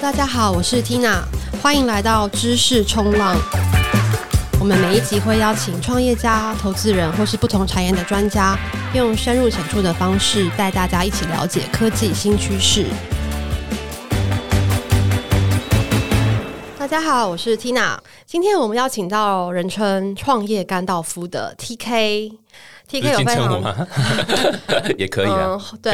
大家好，我是 Tina，欢迎来到知识冲浪。我们每一集会邀请创业家、投资人或是不同产业的专家，用深入浅出的方式带大家一起了解科技新趋势。大家好，我是 Tina，今天我们邀请到人称创业甘道夫的 TK。T K 有非常吗？也可以啊，嗯、对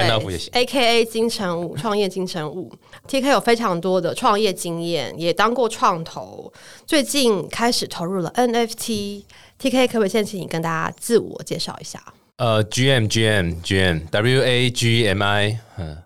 ，A K A 金城武创业金城武，T K 有非常多的创业经验，也当过创投，最近开始投入了 N F T，T K 可不可以先请你跟大家自我介绍一下？呃，G M G M G M W A G M I，嗯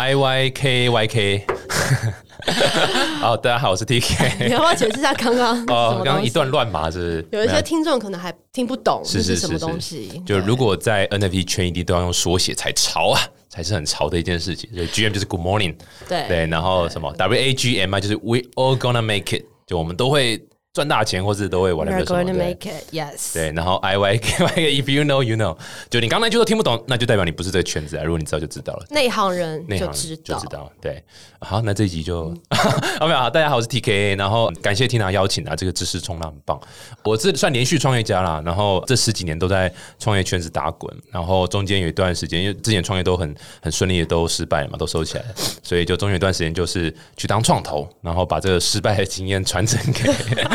，I Y K Y K。好，大家好，我是 TK。你要不要解释一下刚刚？哦，刚刚一段乱码是不是？有一些听众可能还听不懂是是什么东西。是是是是就如果在 NFT 圈一定都要用缩写才潮啊，才是很潮的一件事情。所以 GM 就是 Good Morning，对对，然后什么 WAGMI 就是 We All Gonna Make It，就我们都会。赚大钱，或是都会玩的 We're going to make it, yes。对，然后 I Y K Y，If you know, you know。就你刚才就说听不懂，那就代表你不是这个圈子啊。如果你知道就知道了，内行人内行就知道，就知道。对，好，那这一集就 OK 好，大家好，我是 T K，然后感谢 Tina 邀请啊，这个知识冲浪很棒。我是算连续创业家啦，然后这十几年都在创业圈子打滚，然后中间有一段时间，因为之前创业都很很顺利的都失败了嘛，都收起来了，所以就中间有一段时间就是去当创投，然后把这个失败的经验传承给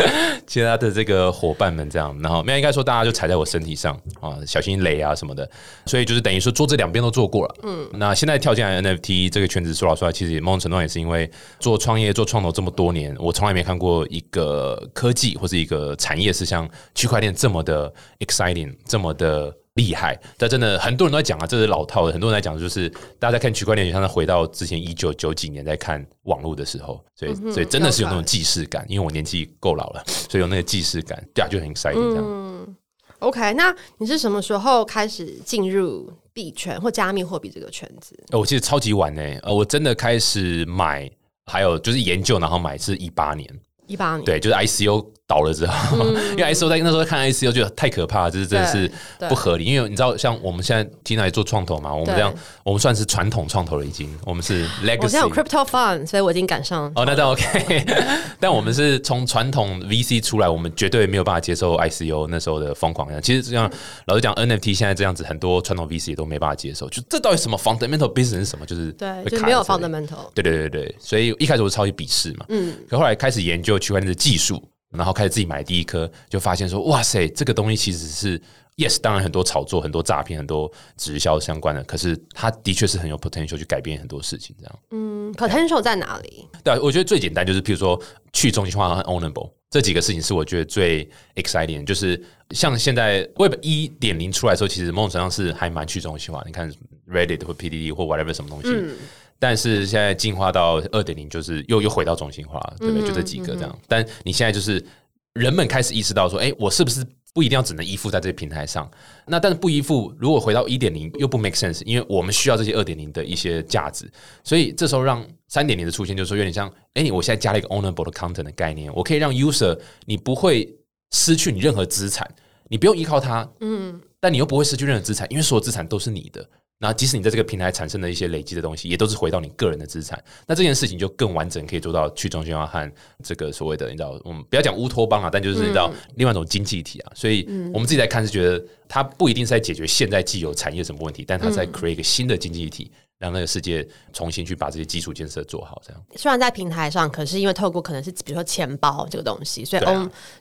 其他的。的这个伙伴们这样，然后没有应该说大家就踩在我身体上啊，小心雷啊什么的，所以就是等于说做这两边都做过了。嗯，那现在跳进来 NFT 这个圈子，说老实话，其实某种程度也是因为做创业做创投这么多年，我从来没看过一个科技或是一个产业是像区块链这么的 exciting，这么的。厉害，但真的很多人都在讲啊，这是老套的。很多人在讲，就是大家在看区块链，像是回到之前一九九几年在看网络的时候，所以、嗯、所以真的是有那种既视感。因为我年纪够老了，所以有那个既视感，对啊，就很 exciting 这样。嗯，OK，那你是什么时候开始进入币圈或加密货币这个圈子？哦，我记得超级晚呢。呃，我真的开始买，还有就是研究，然后买是一八年。一八年，对，就是 ICO。倒了之后，嗯、因为 ICO 在那时候看 ICO 就太可怕了，就是真的是不合理。因为你知道，像我们现在 Tina 来做创投嘛，我们这样，我们算是传统创投了，已经，我们是 Legacy。我现在有 Crypto Fund，所以我已经赶上。哦，那倒 OK。但我们是从传统 VC 出来，我们绝对没有办法接受 ICO 那时候的疯狂。其实这样，老实讲，NFT 现在这样子，很多传统 VC 也都没办法接受。就这到底什么 fundamental business 是什么？就是对，就没有 fundamental。对对对对，所以一开始我是超级鄙视嘛。嗯。可后来开始研究区块链的技术。然后开始自己买第一颗，就发现说，哇塞，这个东西其实是，yes，当然很多炒作、很多诈骗、很多直销相关的，可是它的确是很有 potential 去改变很多事情，这样。嗯，potential 在哪里？对啊，我觉得最简单就是，譬如说去中心化和 ownable 这几个事情是我觉得最 exciting，就是像现在 Web 一点零出来的时候，其实某种程度上是还蛮去中心化。你看 Reddit 或 PDD 或 whatever 什么东西。嗯但是现在进化到二点零，就是又又回到中心化，对不对？就这几个这样。但你现在就是人们开始意识到说，哎，我是不是不一定要只能依附在这些平台上？那但是不依附，如果回到一点零又不 make sense，因为我们需要这些二点零的一些价值。所以这时候让三点零的出现，就是说有点像，哎，我现在加了一个 ownable 的 content 的概念，我可以让 user 你不会失去你任何资产，你不用依靠它，嗯，但你又不会失去任何资产，因为所有资产都是你的。那即使你在这个平台产生的一些累积的东西，也都是回到你个人的资产。那这件事情就更完整，可以做到去中心化和这个所谓的你知道，我们不要讲乌托邦啊，但就是你知道另外一种经济体啊。所以我们自己来看是觉得它不一定是在解决现在既有产业什么问题，但它在 create 一个新的经济体。让那个世界重新去把这些基础建设做好，这样。虽然在平台上，可是因为透过可能是比如说钱包这个东西，所以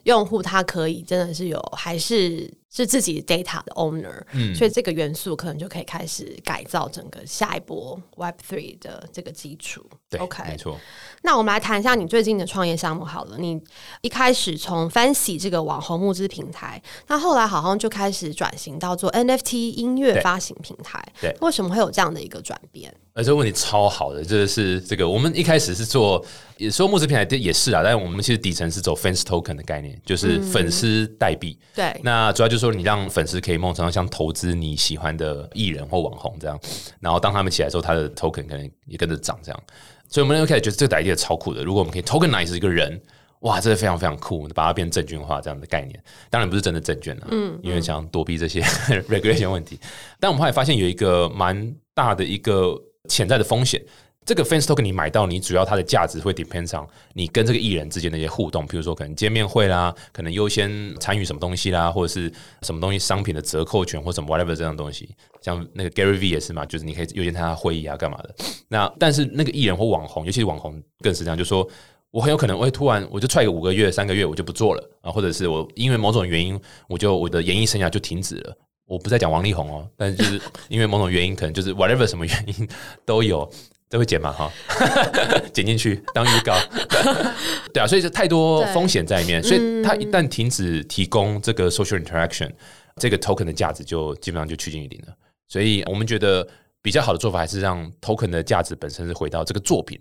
用户他可以真的是有还是是自己 data 的 owner，嗯，所以这个元素可能就可以开始改造整个下一波 Web Three 的这个基础。对，OK，没错。那我们来谈一下你最近的创业项目好了。你一开始从 Fancy 这个网红募资平台，那后来好像就开始转型到做 NFT 音乐发行平台。对，对，为什么会有这样的一个转变？呃，这个问题超好的，这就是这个我们一开始是做，也说募资平台也是啊，但是我们其实底层是走 fans token 的概念，就是粉丝代币。嗯、对，那主要就是说你让粉丝可以梦成像投资你喜欢的艺人或网红这样，然后当他们起来之后，他的 token 可能也跟着涨这样。所以我们就开始觉得这个 idea 超酷的。如果我们可以 tokenize 一个人，哇，这个非常非常酷，把它变成证券化这样的概念。当然不是真的证券啊，嗯，因为想躲避这些 regulation 问题。但我们后来发现有一个蛮大的一个潜在的风险，这个 fans token 你买到，你主要它的价值会 depend 上你跟这个艺人之间的一些互动，比如说可能见面会啦，可能优先参与什么东西啦，或者是什么东西商品的折扣权或什么 whatever 这样东西。像那个 Gary V 也是嘛，就是你可以优先参加会议啊，干嘛的。那但是那个艺人或网红，尤其是网红更是这样，就是说我很有可能会突然我就踹个五个月、三个月，我就不做了啊，或者是我因为某种原因，我就我的演艺生涯就停止了。我不再讲王力宏哦，但是就是因为某种原因，可能就是 whatever 什么原因都有。都会剪嘛哈，剪进去当预告，对啊，所以是太多风险在里面，所以它一旦停止提供这个 social interaction，这个 token 的价值就基本上就趋近于零了。所以我们觉得比较好的做法还是让 token 的价值本身是回到这个作品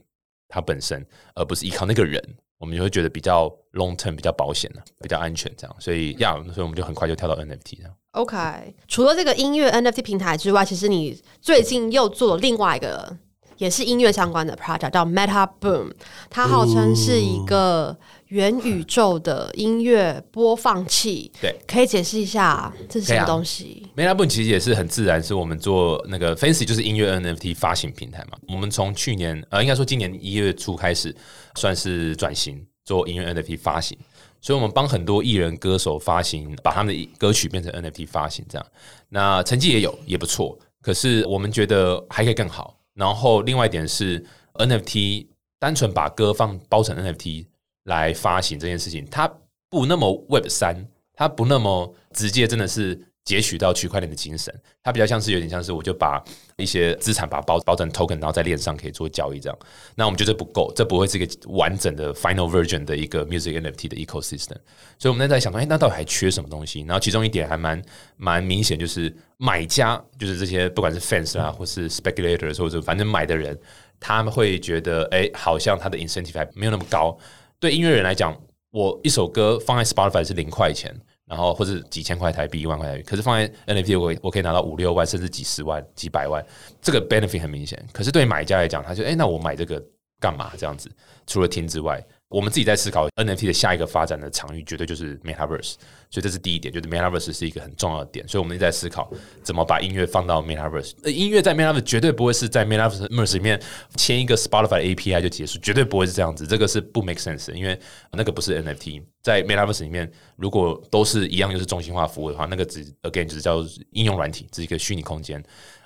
它本身，而不是依靠那个人。我们就会觉得比较 long term，比较保险了，比较安全这样。所以呀，所以我们就很快就跳到 NFT 这样。OK，除了这个音乐 NFT 平台之外，其实你最近又做了另外一个。也是音乐相关的 project，叫 Meta Boom，它号称是一个元宇宙的音乐播放器。对，可以解释一下这是什么东西？啊，Meta Boom 其实也是很自然，是我们做那个 Fancy，就是音乐 NFT 发行平台嘛。我们从去年呃，应该说今年一月初开始，算是转型做音乐 NFT 发行，所以我们帮很多艺人歌手发行，把他们的歌曲变成 NFT 发行，这样。那成绩也有，也不错。可是我们觉得还可以更好。然后另外一点是 NFT，单纯把歌放包成 NFT 来发行这件事情，它不那么 Web 三，它不那么直接，真的是截取到区块链的精神。它比较像是有点像是，我就把一些资产把它包包成 token，然后在链上可以做交易这样。那我们觉得不够，这不会是一个完整的 final version 的一个 music NFT 的 ecosystem。所以我们在想说，哎，那到底还缺什么东西？然后其中一点还蛮蛮明显，就是。买家就是这些，不管是 fans 啊，或是 speculators，或者反正买的人，他们会觉得，哎，好像他的 incentive 还没有那么高。对音乐人来讲，我一首歌放在 Spotify 是零块钱，然后或者几千块台币、一万块台币，可是放在 NFT 我我可以拿到五六万，甚至几十万、几百万，这个 benefit 很明显。可是对买家来讲，他就哎，那我买这个干嘛？这样子，除了听之外。我们自己在思考 NFT 的下一个发展的场域，绝对就是 Metaverse，所以这是第一点，就是 Metaverse 是一个很重要的点。所以我们一直在思考怎么把音乐放到 Metaverse。音乐在 Metaverse 绝对不会是在 Metaverse 里面签一个 Spotify API 就结束，绝对不会是这样子。这个是不 make sense，因为那个不是 NFT。在 Metaverse 里面，如果都是一样，就是中心化服务的话，那个只 again 就是叫应用软体，只是一个虚拟空间。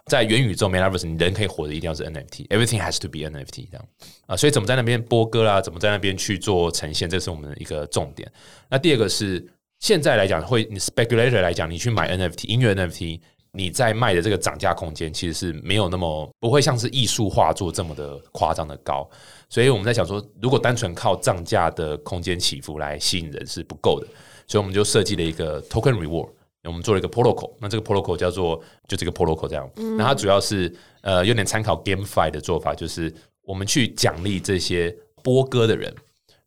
在元宇宙 Metaverse，你人可以活的一定要是 NFT，Everything has to be NFT 这样啊，所以怎么在那边播歌啦，怎么在那边去做呈现，这是我们的一个重点。那第二个是现在来讲，会你 speculator 来讲，你去买 NFT 音乐 NFT，你在卖的这个涨价空间其实是没有那么不会像是艺术画作这么的夸张的高。所以我们在想说，如果单纯靠涨价的空间起伏来吸引人是不够的，所以我们就设计了一个 token reward。我们做了一个 protocol，那这个 protocol 叫做就这个 protocol 这样，那它主要是呃有点参考 GameFi 的做法，就是我们去奖励这些播歌的人，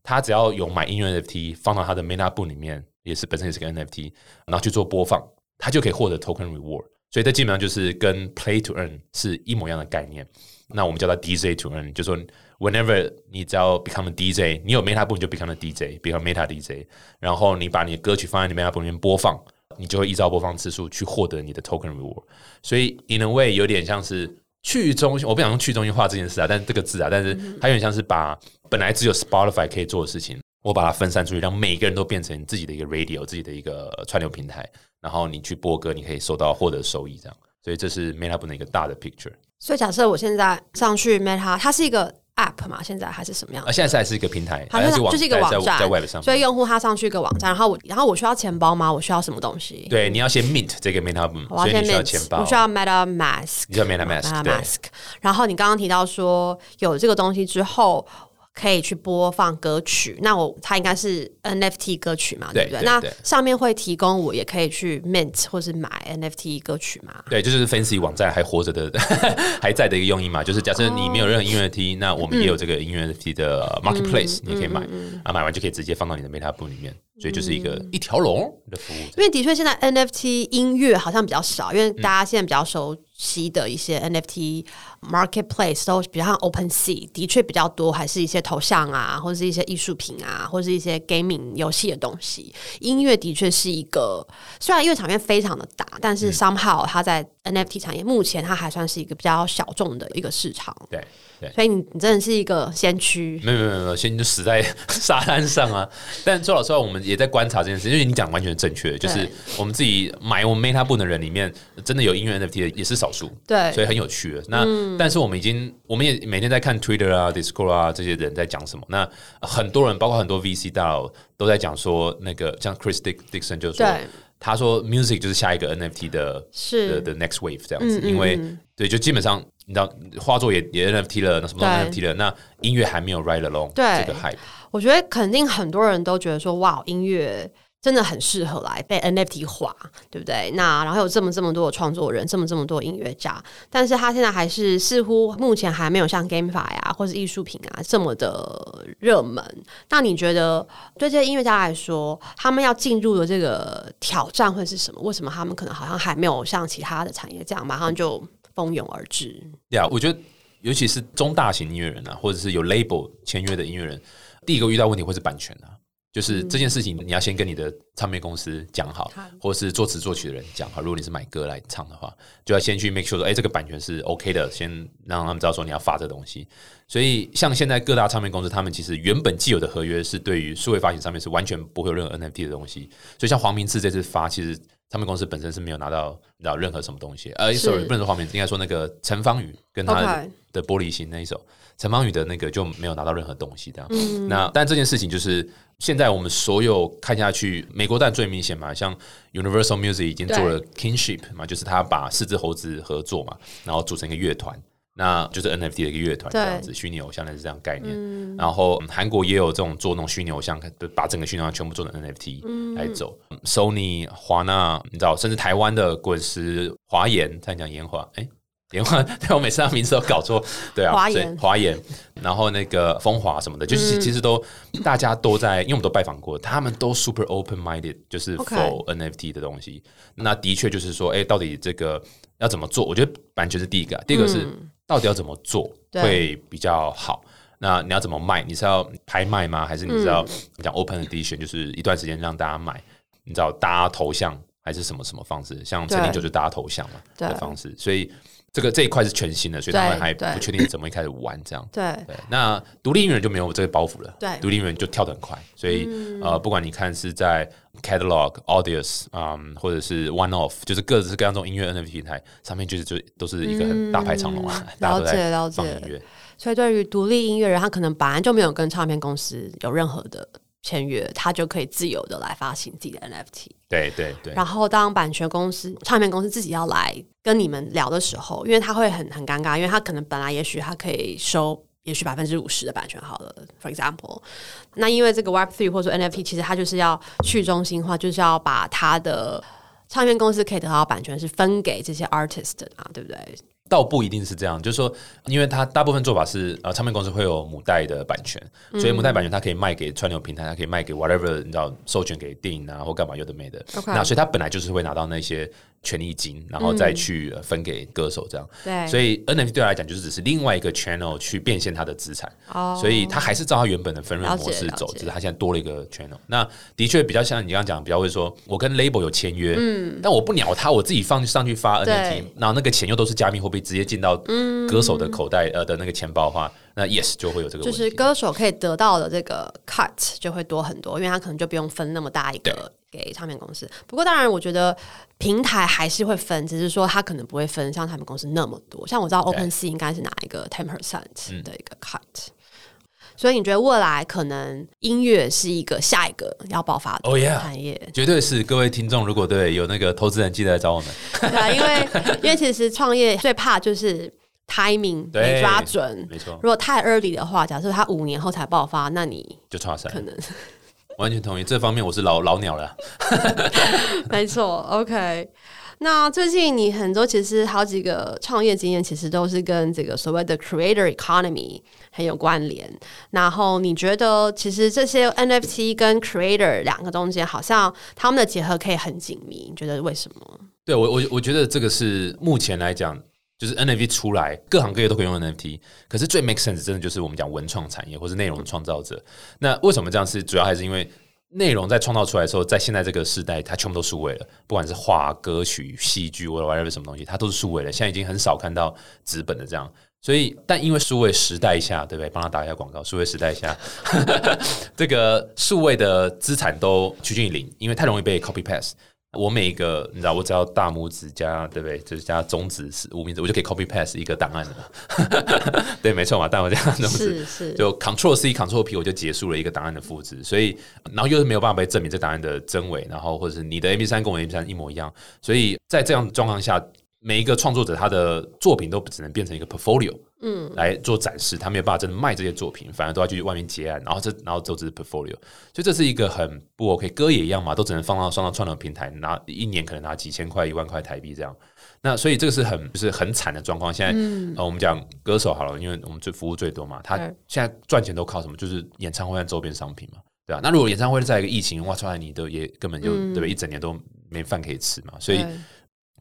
他只要有买音乐 NFT 放到他的 Meta 部里面，也是本身也是个 NFT，然后去做播放，他就可以获得 token reward，所以这基本上就是跟 play to earn 是一模一样的概念。那我们叫它 DJ to earn，就是说 whenever 你只要 become a DJ，你有 Meta 部你就 become a DJ，become Meta DJ，然后你把你的歌曲放在你 Meta 部里面播放。你就会依照播放次数去获得你的 token reward，所以 in a way 有点像是去中心，我不想用去中心化这件事啊，但是这个字啊，但是它有点像是把本来只有 Spotify 可以做的事情，我把它分散出去，让每个人都变成自己的一个 radio，自己的一个串流平台，然后你去播歌，你可以收到获得收益这样，所以这是 Meta 部的一个大的 picture。所以假设我现在上去 Meta，它是一个。App 嘛，现在还是什么样？啊，现在是还是一个平台，它是就是一个网站，在 web 上。所以用户他上去一个网站，然后我，然后我需要钱包吗？我需要什么东西？对，你要先 mint 这个 Meta，我要先 mint 钱包，我需要 MetaMask，你需要 MetaMask，然后你刚刚提到说有这个东西之后。可以去播放歌曲，那我它应该是 NFT 歌曲嘛，对，对不对？那上面会提供我也可以去 mint 或是买 NFT 歌曲嘛？对，就是 Fancy 网站还活着的 还在的一个用意嘛。就是假设你没有任何音乐 NFT，、哦、那我们也有这个音乐 NFT 的 marketplace，、嗯、你可以买、嗯、啊，买完就可以直接放到你的 Meta Boom 里面。所以就是一个一条龙的服务。因为的确现在 NFT 音乐好像比较少，因为大家现在比较熟悉的一些 NFT marketplace 都比较像 OpenSea，的确比较多，还是一些头像啊，或者是一些艺术品啊，或者是一些 gaming 游戏的东西。音乐的确是一个，虽然音乐场面非常的大，但是 somehow 它在 NFT 产业，目前它还算是一个比较小众的一个市场。对对，所以你你真的是一个先驱。没有没有没有，先就死在 沙滩上啊！但说老实话，我们也在观察这件事，因为你讲完全正确，就是我们自己买我们 Meta Book 的人里面，真的有音乐 NFT 的也是少数。对，所以很有趣的。那、嗯、但是我们已经，我们也每天在看 Twitter 啊、Discord 啊这些人在讲什么。那很多人，包括很多 VC 大佬都在讲说，那个像 Chris Dixon 就说。他说：“Music 就是下一个 NFT 的，是的 next wave 这样子，嗯嗯嗯因为对，就基本上你知道，画作也也 NFT 了，那什么 NFT 了，那音乐还没有 ride along 对这个 hype。我觉得肯定很多人都觉得说，哇，音乐。”真的很适合来被 NFT 化，对不对？那然后有这么这么多的创作人，这么这么多音乐家，但是他现在还是似乎目前还没有像 GameFi 呀或是艺术品啊这么的热门。那你觉得对这些音乐家来说，他们要进入的这个挑战会是什么？为什么他们可能好像还没有像其他的产业这样马上就蜂拥而至？对啊，我觉得尤其是中大型音乐人啊，或者是有 label 签约的音乐人，第一个遇到问题会是版权啊。就是这件事情，你要先跟你的唱片公司讲好，或是作词作曲的人讲好。如果你是买歌来唱的话，就要先去 make sure 说，哎，这个版权是 OK 的，先让他们知道说你要发这个东西。所以，像现在各大唱片公司，他们其实原本既有的合约是对于数位发行上面是完全不会有任何 NFT 的东西。所以，像黄明志这次发，其实唱片公司本身是没有拿到任何什么东西。呃，sorry，不能说黄明，应该说那个陈芳宇跟他的玻璃心那一首。陈芳宇的那个就没有拿到任何东西，这样。嗯、那但这件事情就是现在我们所有看下去，美国蛋最明显嘛，像 Universal Music 已经做了 Kinship 嘛，就是他把四只猴子合作嘛，然后组成一个乐团，那就是 NFT 的一个乐团这样子，虚拟偶像类似这样概念。嗯、然后韩国也有这种做那种虚拟偶像，把整个虚拟偶像全部做成 NFT 来走。嗯、Sony、华纳，你知道，甚至台湾的滚石、华研，再讲研华，哎。电话，对，我每次他名字都搞错，对啊，华研，华研，然后那个风华什么的，就是其实都大家都在，因为我们都拜访过，他们都 super open minded，就是 for NFT 的东西。那的确就是说，哎，到底这个要怎么做？我觉得版权是第一个，第二个是到底要怎么做会比较好？那你要怎么卖？你是要拍卖吗？还是你是要讲 open edition，就是一段时间让大家买？你知道搭头像还是什么什么方式？像陈零九就搭头像嘛的方式，所以。这个这一块是全新的，所以他们还不确定怎么一开始玩这样。对，对，那独立音乐人就没有这个包袱了。对，独立音乐人就跳得很快，所以、嗯、呃，不管你看是在 Catalog、Audius 啊、嗯，或者是 One Off，就是各式各样这种音乐 NFT 平台上面，就是就都是一个很大排长龙啊。嗯、了解了解。所以对于独立音乐人，他可能本来就没有跟唱片公司有任何的签约，他就可以自由的来发行自己的 NFT。对对对。然后当版权公司、唱片公司自己要来。跟你们聊的时候，因为他会很很尴尬，因为他可能本来也许他可以收也许百分之五十的版权好了，for example，那因为这个 Web Three 或者说 NFT，其实它就是要去中心化，就是要把他的唱片公司可以得到版权是分给这些 artist 啊，对不对？倒不一定是这样，就是说，因为它大部分做法是，呃，唱片公司会有母带的版权，所以母带版权它可以卖给串流平台，它可以卖给 whatever，你知道，授权给电影啊或干嘛有的没的。那所以它本来就是会拿到那些权利金，然后再去分给歌手这样。对、嗯，所以 NFT 对他来讲就是只是另外一个 channel 去变现他的资产。哦，所以他还是照他原本的分润模式走，只是他现在多了一个 channel。那的确比较像你刚刚讲，比较会说，我跟 label 有签约，嗯，但我不鸟他，我自己放上去发 NFT，然后那个钱又都是加密货币。直接进到歌手的口袋呃的那个钱包的话，那 yes 就会有这个问题，就是歌手可以得到的这个 cut 就会多很多，因为他可能就不用分那么大一个给唱片公司。不过当然，我觉得平台还是会分，只是说他可能不会分像唱片公司那么多。像我知道 OpenSea 应该是拿一个 ten percent 的一个 cut。所以你觉得未来可能音乐是一个下一个要爆发的产业？Oh yeah, 绝对是。各位听众，如果对有那个投资人，记得来找我们。对啊，因为 因为其实创业最怕就是 timing 没抓准，没错。如果太 early 的话，假设他五年后才爆发，那你就差三。可能完全同意，这方面我是老老鸟了。没错，OK。那最近你很多其实好几个创业经验，其实都是跟这个所谓的 creator economy 很有关联。然后你觉得，其实这些 NFT 跟 creator 两个中间，好像他们的结合可以很紧密。你觉得为什么？对我，我我觉得这个是目前来讲，就是 NFT 出来，各行各业都可以用 NFT。可是最 make sense 真的就是我们讲文创产业或是内容创造者。那为什么这样？是主要还是因为内容在创造出来的时候，在现在这个时代，它全部都数位了，不管是画、歌曲、戏剧，或者 whatever 什么东西，它都是数位了。现在已经很少看到纸本的这样。所以，但因为数位时代下，对不对？帮他打一下广告。数位时代下，这个数位的资产都趋近于零，因为太容易被 copy PAST。我每一个，你知道，我只要大拇指加，对不对？就是加中指是无名指，我就可以 copy paste 一个档案了。对，没错嘛。但我这样子是是，就 Control C Control P，我就结束了一个档案的复制。所以，然后又是没有办法被证明这档案的真伪，然后或者是你的 MP 三跟我 MP 三一模一样。所以在这样的状况下。每一个创作者他的作品都只能变成一个 portfolio，嗯，来做展示，他没有办法真的卖这些作品，反而都要去外面结案，然后这然后就只是 portfolio，所以这是一个很不 OK，歌也一样嘛，都只能放到上到串流平台，拿一年可能拿几千块、一万块台币这样，那所以这个是很就是很惨的状况。现在、嗯、呃，我们讲歌手好了，因为我们最服务最多嘛，他现在赚钱都靠什么？就是演唱会和周边商品嘛，对吧？那如果演唱会在一个疫情，哇，出来你都也根本就、嗯、对不对？一整年都没饭可以吃嘛，所以。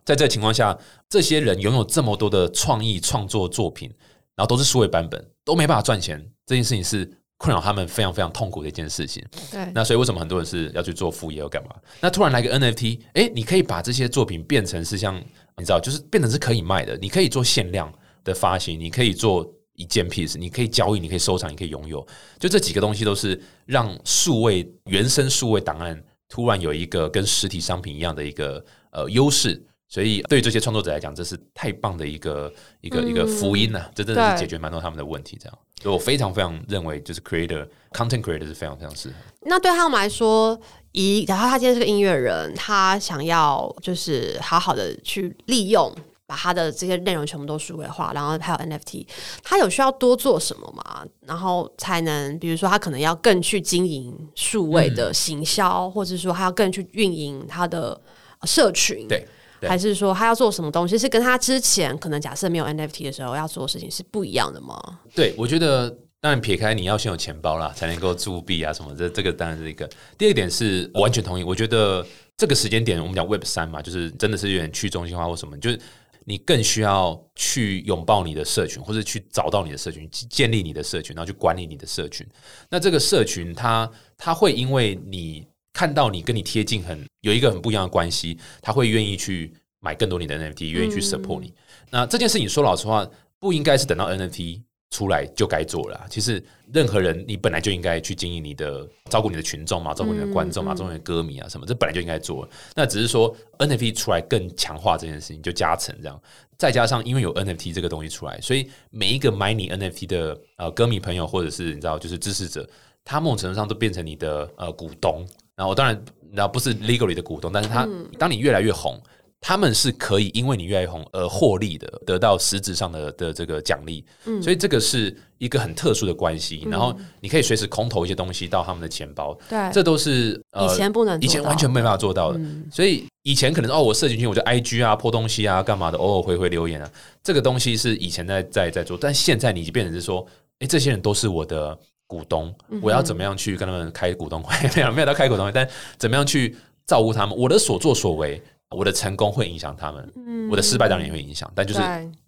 在这个情况下，这些人拥有这么多的创意创作作品，然后都是数位版本，都没办法赚钱。这件事情是困扰他们非常非常痛苦的一件事情。对，那所以为什么很多人是要去做副业要干嘛？那突然来个 NFT，哎，你可以把这些作品变成是像你知道，就是变成是可以卖的。你可以做限量的发行，你可以做一件 piece，你可以交易，你可以收藏，你可以拥有。就这几个东西都是让数位原生数位档案突然有一个跟实体商品一样的一个呃优势。所以，对于这些创作者来讲，这是太棒的一个一个一个福音呐，啊。这真的是解决蛮多他们的问题。这样，所以我非常非常认为，就是 creator content creator 是非常非常适合。那对他们来说，以然后他今天是个音乐人，他想要就是好好的去利用，把他的这些内容全部都数位化，然后还有 NFT，他有需要多做什么吗？然后才能，比如说他可能要更去经营数位的行销，嗯，或者说他要更去运营他的社群。对。还是说他要做什么东西，是跟他之前可能假设没有 NFT 的时候要做的事情是不一样的吗？对，我觉得当然撇开你要先有钱包啦，才能够铸币啊什么，这这个当然是一个。第二点是我完全同意，我觉得这个时间点我们讲 Web 三嘛，就是真的是有点去中心化或什么，就是你更需要去拥抱你的社群，或者去找到你的社群，建立你的社群，然后去管理你的社群。那这个社群它它会因为你。看到你跟你贴近很有一个很不一样的关系，他会愿意去买更多你的 NFT，愿意去 support 你。嗯、那这件事情说老实话，不应该是等到 NFT 出来就该做了。其实任何人，你本来就应该去经营你的，照顾你的群众嘛，照顾你的观众嘛，照顾你的歌迷啊什么，这本来就应该做。那只是说 NFT 出来更强化这件事情，就加成这样。再加上因为有 NFT 这个东西出来，所以每一个买你 NFT 的呃歌迷朋友或者是你知道就是支持者，他某种程度上都变成你的呃股东。然后当然，那不是 legally 的股东，但是他当你越来越红，他们是可以因为你越来越红而获利的，得到实质上的的这个奖励。嗯，所以这个是一个很特殊的关系。然后你可以随时空投一些东西到他们的钱包，对，这都是呃以前不能，以前完全没办法做到的。所以以前可能哦，我设进去我就 IG 啊，破东西啊，干嘛的，偶尔回回留言啊，这个东西是以前在在在做，但现在你已经变成是说，哎，这些人都是我的。股东，我要怎么样去跟他们开股东会？没有，没有到开股东会，但怎么样去照顾他们？我的所作所为，我的成功会影响他们，我的失败当然也会影响。但就是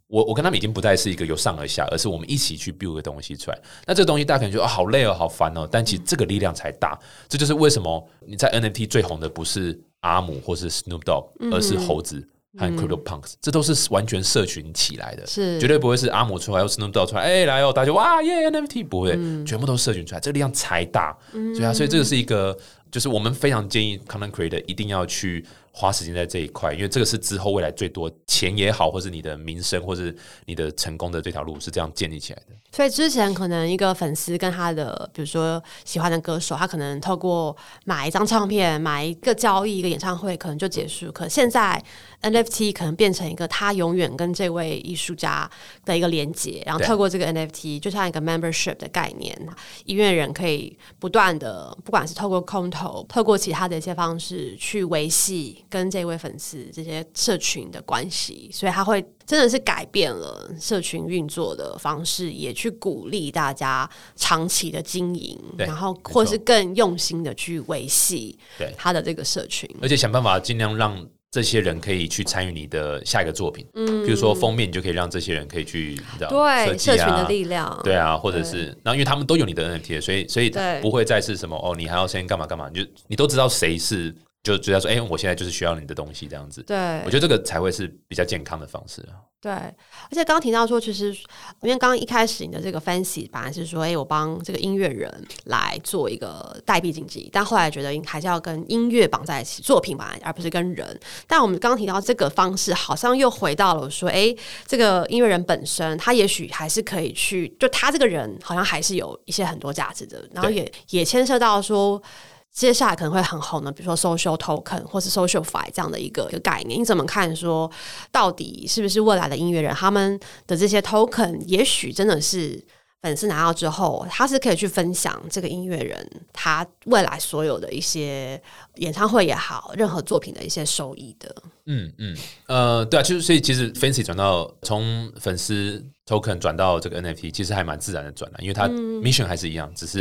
我，我跟他们已经不再是一个由上而下，而是我们一起去 build 个东西出来。那这个东西大家可能觉得哦，好累哦，好烦哦。但其实这个力量才大。这就是为什么你在 NFT 最红的不是阿姆或是 Snoop Dogg，而是猴子。和 Crypto Punks，、嗯、这都是完全社群起来的，是。绝对不会是阿姆出来，或是 Snoop Dogg 出来，哎、欸，来哦，大家哇耶 NFT 不会、嗯，全部都是社群出来，这个力量才大，嗯、所以啊，所以这个是一个，就是我们非常建议 Content Creator 一定要去花时间在这一块，因为这个是之后未来最多钱也好，或是你的名声，或是你的成功的这条路是这样建立起来的。所以之前可能一个粉丝跟他的，比如说喜欢的歌手，他可能透过买一张唱片、买一个交易、一个演唱会，可能就结束。可现在 NFT 可能变成一个他永远跟这位艺术家的一个连接，然后透过这个 NFT，就像一个 membership 的概念，音乐人可以不断的，不管是透过空投，透过其他的一些方式去维系跟这位粉丝这些社群的关系，所以他会。真的是改变了社群运作的方式，也去鼓励大家长期的经营，然后或是更用心的去维系他的这个社群，而且想办法尽量让这些人可以去参与你的下一个作品，嗯，比如说封面，你就可以让这些人可以去，你知道，对，社群的力量，对啊，或者是，然后因为他们都有你的 NFT，所以所以不会再是什么哦，你还要先干嘛干嘛，你就你都知道谁是，就觉得说，哎，我现在就是需要你的东西这样子，对，我觉得这个才会是比较健康的方式啊。对，而且刚刚提到说，其实因为刚刚一开始你的这个分析本来是说，哎，我帮这个音乐人来做一个代币经济，但后来觉得还是要跟音乐绑在一起，作品吧，而不是跟人。但我们刚刚提到这个方式，好像又回到了说，哎，这个音乐人本身，他也许还是可以去，就他这个人好像还是有一些很多价值的，然后也也牵涉到说。接下来可能会很红的，比如说 social token 或是 SocialFi 这样的一个一个概念，你怎么看？说到底是不是未来的音乐人他们的这些 token，也许真的是粉丝拿到之后，他是可以去分享这个音乐人他未来所有的一些演唱会也好，任何作品的一些收益的。嗯嗯呃，对啊，就是所以其实 Fancy 转到从粉丝 token 转到这个 NFT，其实还蛮自然的转的，因为它 mission 还是一样，嗯、只是。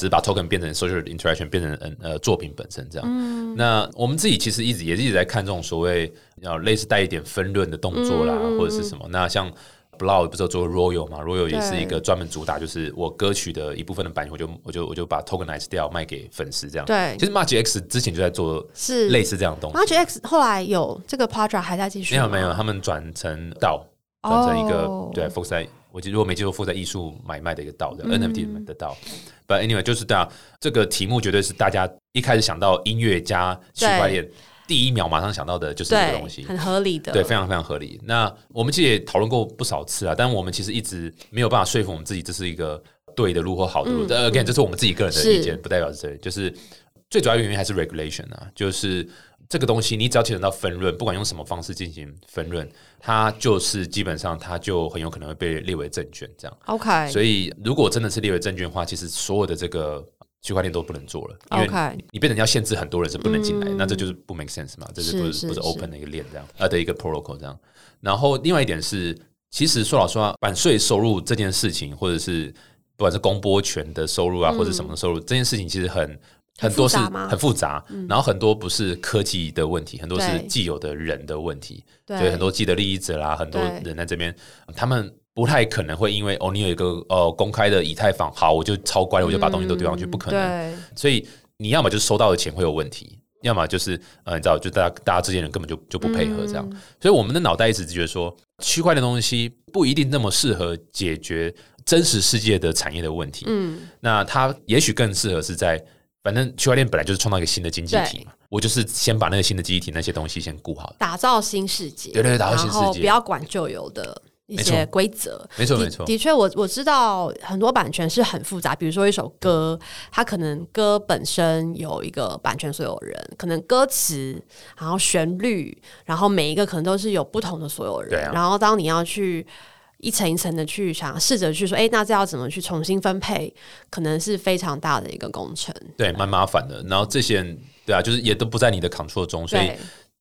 只是把 token 变成 social interaction，变成嗯呃作品本身这样。嗯、那我们自己其实一直也一直在看这种所谓要类似带一点分论的动作啦，嗯、或者是什么。那像 Blau 不是有做 Royal 嘛？Royal 也是一个专门主打，就是我歌曲的一部分的版权，我就我就我就把 tokenize 掉卖给粉丝这样。对，其实 March X 之前就在做是类似这样的东西。March X 后来有这个 project 还在继续？没有没有，他们转成 DAO，转成一个、哦、对 Focus 我记得如果没记错，负责艺术买卖的一个道的 NFT 的道。But anyway，就是这样，这个题目绝对是大家一开始想到音乐加区块链，第一秒马上想到的就是这个东西，很合理的，对，非常非常合理。那我们其实也讨论过不少次啊，但我们其实一直没有办法说服我们自己这是一个对的路或好的路。但 again，这是我们自己个人的意见，不代表是这，就是最主要原因还是 regulation 啊，就是。这个东西，你只要牵扯到分润，不管用什么方式进行分润，它就是基本上它就很有可能会被列为证券这样。OK，所以如果真的是列为证券的话，其实所有的这个区块链都不能做了。OK，你变成要限制很多人是不能进来，嗯、那这就是不 make sense 嘛？这是不是，是不是 open 的一个链这样，呃的一个 protocol 这样。然后另外一点是，其实说老实话，版税收入这件事情，或者是不管是公播权的收入啊，嗯、或者什么的收入，这件事情其实很。很多是很复杂，然后很多不是科技的问题，很多是既有的人的问题。对，所以很多既得利益者啦，很多人在这边，他们不太可能会因为哦，你有一个呃公开的以太坊，好，我就超乖，我就把东西都丢上去，不可能。所以你要么就是收到的钱会有问题，要么就是呃，你知道，就大家大家之间人根本就就不配合这样。所以我们的脑袋一直觉得说，区块链的东西不一定那么适合解决真实世界的产业的问题。嗯，那它也许更适合是在。反正区块链本来就是创造一个新的经济体嘛，我就是先把那个新的经济体那些东西先顾好，打造新世界。对，对对，打造新世界，不要管旧有的一些规则。没错没错，的确，我我知道很多版权是很复杂，比如说一首歌，它可能歌本身有一个版权所有人，可能歌词，然后旋律，然后每一个可能都是有不同的所有人。啊，然后当你要去。一层一层的去想，试着去说，哎、欸，那这要怎么去重新分配？可能是非常大的一个工程，对，蛮麻烦的。然后这些人，对啊，就是也都不在你的 control 中，所以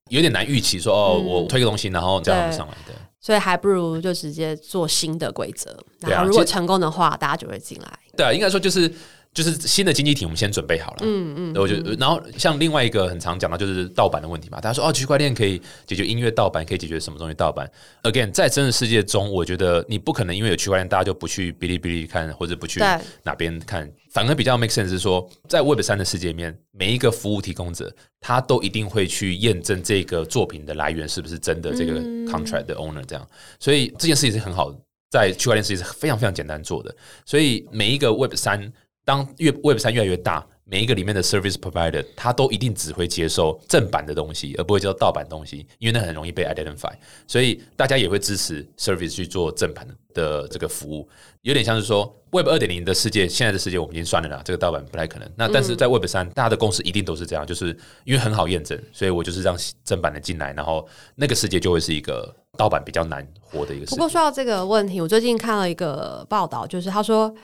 有点难预期说，哦，嗯、我推个东西，然后叫他们上来的。所以还不如就直接做新的规则，然后如果成功的话，大家就会进来。对啊，应该说就是。就是新的经济体，我们先准备好了。嗯嗯，我觉得，然后像另外一个很常讲到，就是盗版的问题嘛。大家说哦，区块链可以解决音乐盗版，可以解决什么东西盗版？Again，在真实世界中，我觉得你不可能因为有区块链，大家就不去哔哩哔哩看，或者不去哪边看。反而比较 make sense 是说，在 Web 三的世界里面，每一个服务提供者，他都一定会去验证这个作品的来源是不是真的，这个 contract 的 owner 这样。所以这件事情是很好，在区块链世界是非常非常简单做的。所以每一个 Web 三。当越 Web 三越来越大，每一个里面的 service provider，它都一定只会接受正版的东西，而不会接受盗版东西，因为那很容易被 identify。所以大家也会支持 service 去做正版的这个服务，有点像是说 Web 二点零的世界，现在的世界我们已经算了啦，这个盗版不太可能。那但是在 Web 三，大家的公司一定都是这样，就是因为很好验证，所以我就是让正版的进来，然后那个世界就会是一个盗版比较难活的一个世界。不过说到这个问题，我最近看了一个报道，就是他说。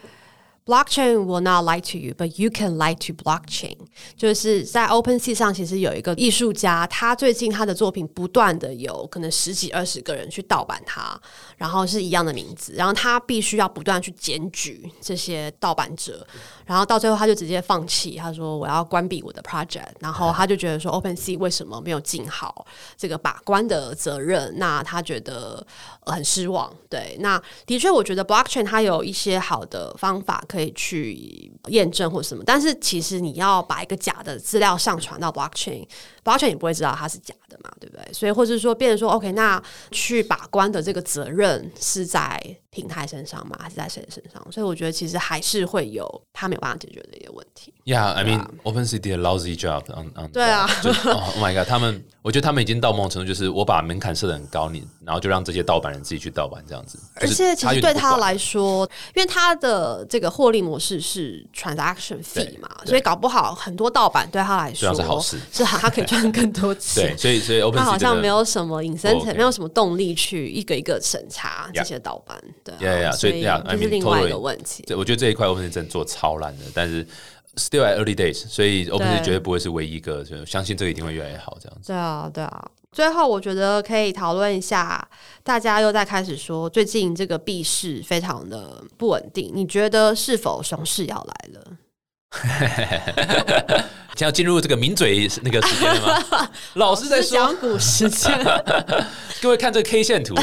Blockchain will not lie to you, but you can lie to blockchain。就是在 OpenSea 上，其实有一个艺术家，他最近他的作品不断的有可能十几二十个人去盗版他，然后是一样的名字，然后他必须要不断去检举这些盗版者，然后到最后他就直接放弃，他说我要关闭我的 project，然后他就觉得说 OpenSea 为什么没有尽好这个把关的责任？那他觉得很失望。对，那的确，我觉得 Blockchain 它有一些好的方法可以。可以去验证或什么，但是其实你要把一个假的资料上传到 blockchain，blockchain 也不会知道它是假嘛，对不对？所以或者说，变成说，OK，那去把关的这个责任是在平台身上吗？还是在谁的身上？所以我觉得其实还是会有他没有办法解决的一个问题。Yeah，I mean, OpenCV did a lousy job on on 对啊，Oh my god，他们我觉得他们已经到某种程度，就是我把门槛设的很高，你然后就让这些盗版人自己去盗版这样子。而且其实对他来说，因为他的这个获利模式是 transaction fee 嘛，所以搞不好很多盗版对他来说是好事，是好，他可以赚更多钱。对，所以所以 OpenSea 他好像没有什么 incentive，没有什么动力去一个一个审查这些盗版。对，Yeah，所以这是另外一个问题。我觉得这一块 OpenSea 真做超烂的，但是。Still at early days，所以 OpenSea 绝对不会是唯一一个，就相信这个一定会越来越好，这样子。对啊，对啊。最后，我觉得可以讨论一下，大家又在开始说，最近这个币市非常的不稳定，你觉得是否熊市要来了？现在要进入这个名嘴那个时间了吗？老师在说讲股时间，各位看这个 K 线图，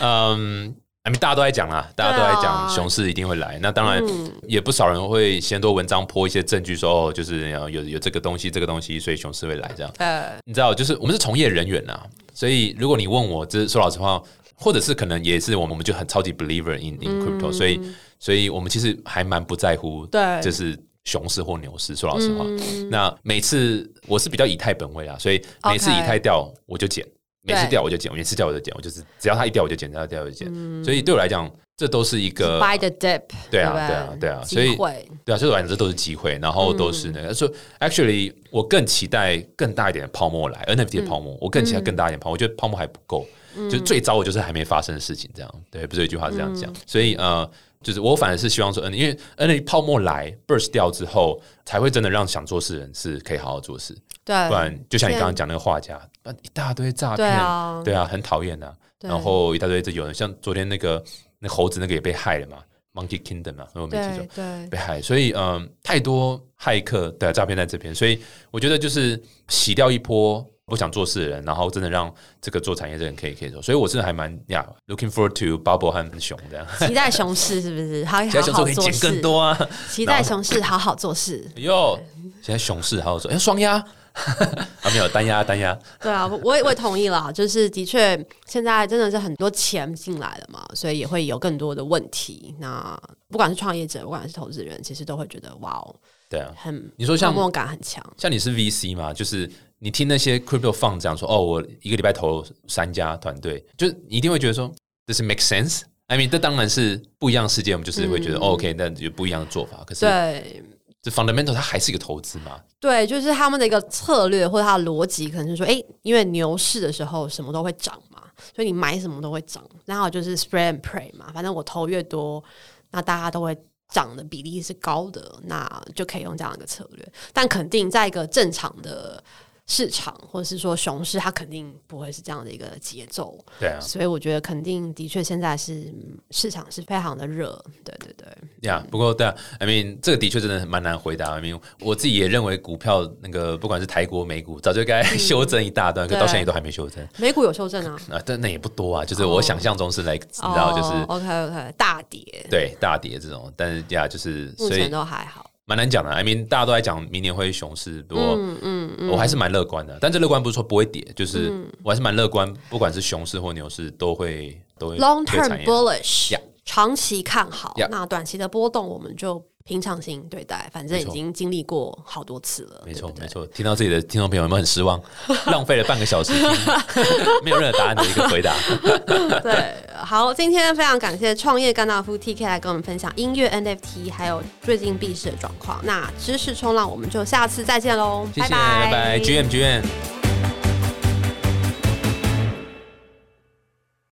嗯。I mean, 大家都在讲啦，大家都在讲熊市一定会来。啊、那当然，也不少人会先多文章泼一些证据，说哦，就是有有这个东西，这个东西，所以熊市会来这样。呃，你知道，就是我们是从业人员呐，所以如果你问我，这说老实话，或者是可能也是我们，我们就很超级 believer in in crypto，、嗯、所以，所以我们其实还蛮不在乎，对，就是熊市或牛市。说老实话，嗯、那每次我是比较以太本位啊，所以每次以太掉我就减。每次掉我就减，每次掉我就减，我就是只要它一掉我就减，只要掉我就减。嗯、所以对我来讲，这都是一个 buy the dip，对啊，对啊，对啊，所以对啊，所以反正这都是机会，然后都是那个。说、嗯、actually，我更期待更大一点的泡沫来，NFT 的泡沫，嗯、我更期待更大一点泡沫。我觉得泡沫还不够，嗯、就最糟我就是还没发生的事情这样。对，不是有一句话是这样讲。嗯、所以呃，就是我反而是希望说，嗯，因为 NFT 泡沫来 burst 掉之后，才会真的让想做事人是可以好好做事。对，不然就像你刚刚讲那个画家。一大堆诈骗，对啊，对啊，很讨厌的。然后一大堆，这有人像昨天那个那猴子那个也被害了嘛，Monkey Kingdom 嘛，我没记错，对，被害。所以嗯，太多骇客的诈骗在这边，所以我觉得就是洗掉一波不想做事的人，然后真的让这个做产业的人可以可以做。所以我真的还蛮呀，looking forward to bubble 和熊这样。期待熊市是不是？好，好好做事更多啊！期待熊市好好做事。哟，现在熊市好好做，哎，双压。还 没有单压单压，对啊，我也我也同意了，就是的确现在真的是很多钱进来了嘛，所以也会有更多的问题。那不管是创业者，不管是投资人，其实都会觉得哇哦，对啊，很你说像感很强。像你是 VC 嘛，就是你听那些 Crypto Fund 这样说，哦，我一个礼拜投三家团队，就你一定会觉得说，Does it make sense? I mean，这当然是不一样的世界，我们就是会觉得、嗯哦、OK，那有不一样的做法。可是对。这 fundamental 它还是一个投资嘛？对，就是他们的一个策略或者它的逻辑，可能是说，哎，因为牛市的时候什么都会涨嘛，所以你买什么都会涨，然后就是 spread and pray 嘛，反正我投越多，那大家都会涨的比例是高的，那就可以用这样一个策略。但肯定在一个正常的。市场或者是说熊市，它肯定不会是这样的一个节奏。对啊，所以我觉得肯定的确现在是市场是非常的热。对对对，呀，不过对啊，I mean 这个的确真的蛮难回答。I mean 我自己也认为股票那个不管是台股、美股，早就该 修正一大段，可到现在也都还没修正。美股有修正啊？啊，但那也不多啊，就是我想象中是来，你知道，就是 OK OK 大跌，对大跌这种，但是呀，就是目前都还好。蛮难讲的，I mean，大家都在讲明年会熊市，不过嗯嗯嗯，我还是蛮乐观的。但这乐观不是说不会跌，就是我还是蛮乐观，不管是熊市或牛市都会都会 long term bullish，长期看好。那短期的波动我们就平常心对待，反正已经经历过好多次了。没错没错，听到自己的听众朋友有没有很失望？浪费了半个小时听，没有任何答案的一个回答。对。好，今天非常感谢创业甘道夫 TK 来跟我们分享音乐 NFT，还有最近币市的状况。那知识冲浪，我们就下次再见喽，拜拜，拜拜，GM GM。